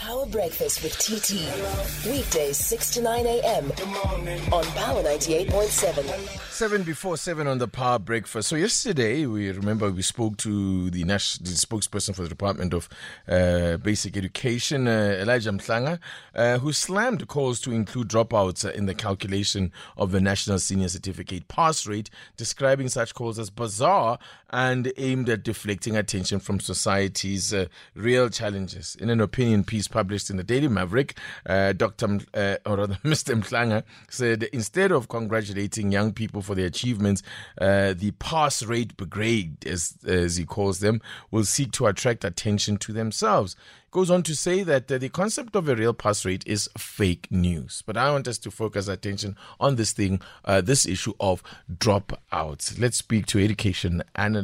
Power Breakfast with TT. Weekdays 6 to 9 a.m. on Power 98.7. Seven before seven on the Power Breakfast. So yesterday, we remember we spoke to the national the spokesperson for the Department of uh, Basic Education, uh, Elijah Mhlanga, uh, who slammed calls to include dropouts in the calculation of the National Senior Certificate pass rate, describing such calls as bizarre and aimed at deflecting attention from society's uh, real challenges. In an opinion piece published in the Daily Maverick, uh, Dr. M- uh, or rather, Mr. Mhlanga said instead of congratulating young people for their achievements, uh, the pass rate brigade, as, as he calls them, will seek to attract attention to themselves. Goes on to say that uh, the concept of a real pass rate is fake news. But I want us to focus attention on this thing, uh, this issue of dropouts. Let's speak to education analyst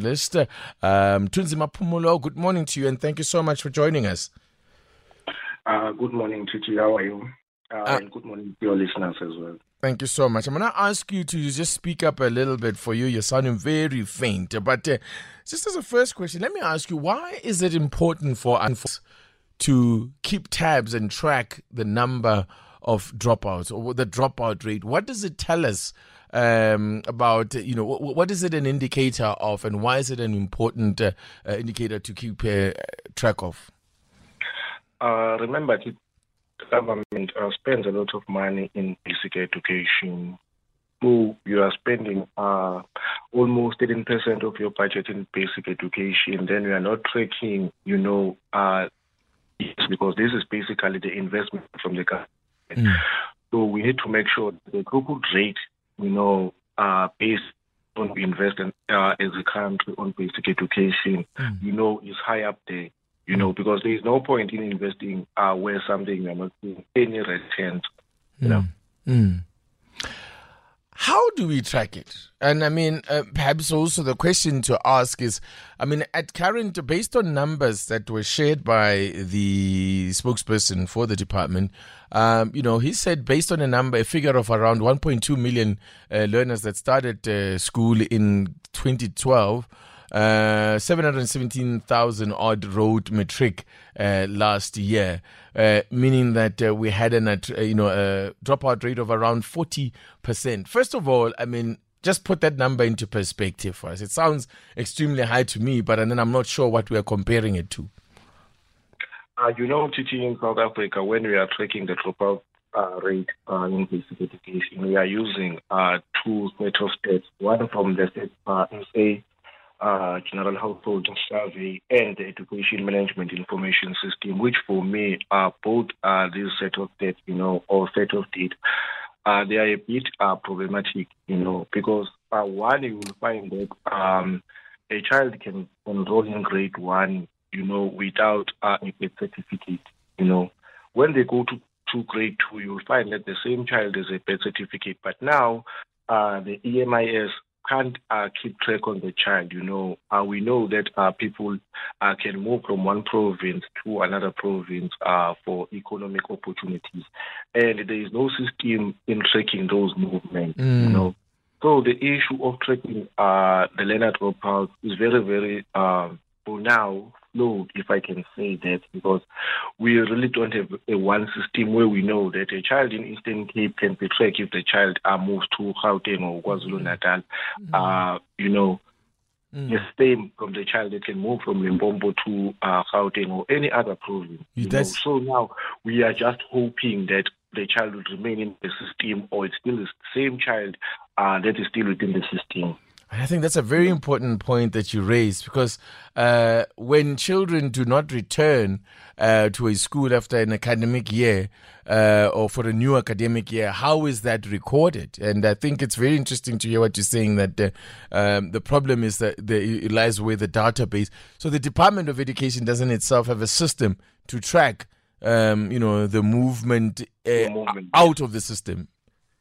um, Tunzi Pumulo. Good morning to you, and thank you so much for joining us. Uh, good morning, TT. How are you? Uh, Uh, and good morning to your listeners as well. Thank you so much. I'm going to ask you to just speak up a little bit for you. You're sounding very faint. But uh, just as a first question, let me ask you why is it important for us to keep tabs and track the number of dropouts or the dropout rate? What does it tell us um, about, you know, what, what is it an indicator of and why is it an important uh, uh, indicator to keep uh, track of? Uh, remember, the government uh, spends a lot of money in basic education. So you are spending uh, almost 13% of your budget in basic education. Then you are not tracking, you know, uh, because this is basically the investment from the government. So we need to make sure the global rate, you know, uh, based on we invest in, uh, as a country on basic education, you know, is high up there. You know, because there is no point in investing uh, where something you're not seeing any returns. You know. Mm. How do we track it? And I mean, uh, perhaps also the question to ask is I mean, at current, based on numbers that were shared by the spokesperson for the department, um, you know, he said based on a number, a figure of around 1.2 million uh, learners that started uh, school in 2012. Uh, 717,000 odd road matric uh, last year, uh, meaning that uh, we had an, uh, you know, a dropout rate of around 40%. First of all, I mean, just put that number into perspective for us. It sounds extremely high to me, but and then I'm not sure what we are comparing it to. Uh, you know, teaching in South Africa, when we are tracking the dropout uh, rate uh, in basic education, we are using uh, two set of. One from the Stats, uh, SA uh, General Household Survey and the Education Management Information System, which for me are both uh, these set of data, you know, or set of data. Uh, they are a bit uh, problematic, you know, because uh, one, you will find that um, a child can enroll in grade one, you know, without uh, a certificate, you know. When they go to, to grade two, you'll find that the same child has a birth certificate, but now uh, the EMIS can't uh, keep track on the child. You know, uh, we know that uh, people uh, can move from one province to another province uh, for economic opportunities, and there is no system in tracking those movements. You know, so the issue of tracking uh, the learner dropouts is very, very for now flawed, if I can say that, because we really don't have a one system where we know that a child in Eastern Cape can be tracked if the child uh, moves to Gauteng or KwaZulu Natal. Uh, you know, the same from the child that can move from Limpopo to uh, Gauteng or any other province. So now we are just hoping that the child will remain in the system or it's still the same child uh, that is still within the system. And I think that's a very important point that you raised because uh, when children do not return uh, to a school after an academic year uh, or for a new academic year, how is that recorded? And I think it's very interesting to hear what you're saying that the, um, the problem is that the, it lies with the database. So the Department of Education doesn't itself have a system to track, um, you know, the movement, uh, movement, out of the system.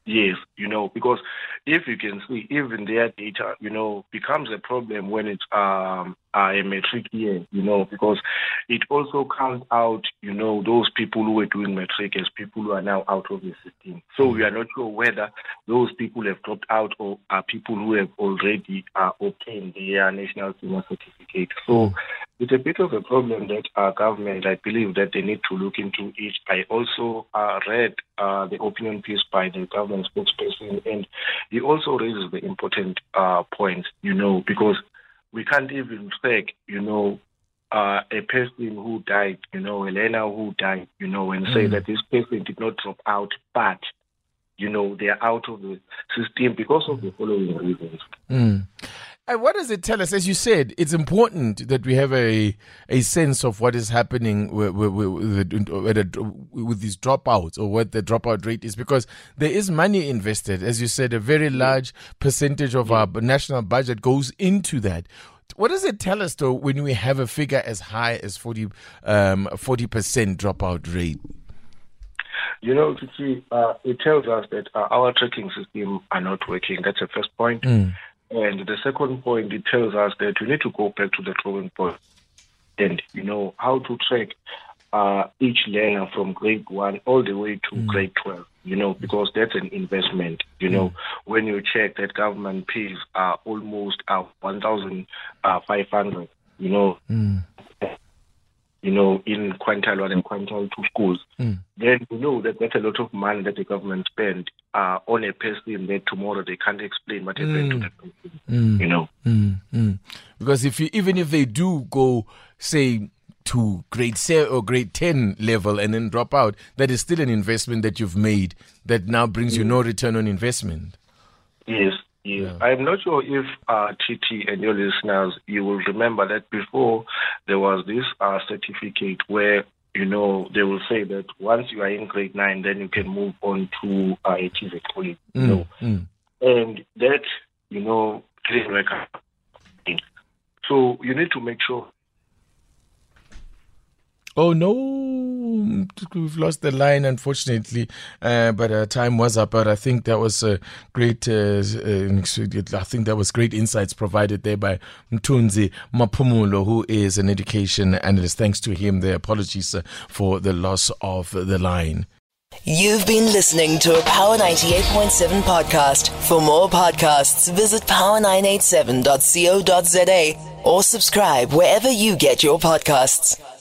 Yes, you know, because if you can see, even their data, you know, becomes a problem when it's um, a matric year, you know, because it also counts out, you know, those people who were doing matric as people who are now out of the system. So we are not sure whether those people have dropped out or are people who have already uh, obtained their national senior certificate. So it's a bit of a problem that our government, I believe, that they need to look into it. I also uh, read uh, the opinion piece by the government spokesperson, and he also raises the important uh, point, you know, because we can't even track, you know, uh, a person who died, you know, a learner who died, you know, and mm. say that this person did not drop out, but you know, they are out of the system because of the following reasons. Mm. And what does it tell us? As you said, it's important that we have a a sense of what is happening with, with, with, with these dropouts or what the dropout rate is, because there is money invested. As you said, a very large percentage of our national budget goes into that. What does it tell us, though, when we have a figure as high as 40 um, percent dropout rate? You know, uh, it tells us that uh, our tracking system are not working. That's the first point. Mm. And the second point, it tells us that we need to go back to the drawing board and, you know, how to track uh, each learner from grade one all the way to mm. grade 12, you know, because that's an investment. You know, mm. when you check that government pays are almost uh, 1,500, uh, you know, mm you know, in quintile one and quintile two schools, mm. then you know that that's a lot of money that the government spend uh, on a person that tomorrow they can't explain what happened mm. to that person. Mm. You know, mm. Mm. because if you even if they do go say to grade seven or grade ten level and then drop out, that is still an investment that you've made that now brings you mm. no return on investment. Yes. Yeah. I'm not sure if uh, TT and your listeners, you will remember that before there was this uh, certificate where, you know, they will say that once you are in grade nine, then you can move on to uh, a TVET college, you mm, know. Mm. And that, you know, didn't work out. So you need to make sure Oh no, we've lost the line, unfortunately. Uh, but uh, time was up. But I think that was a great. Uh, uh I think that was great insights provided there by Mthunzie Maphumulo, who is an education analyst. Thanks to him, the apologies uh, for the loss of the line. You've been listening to a Power 98.7 podcast. For more podcasts, visit power987.co.za or subscribe wherever you get your podcasts.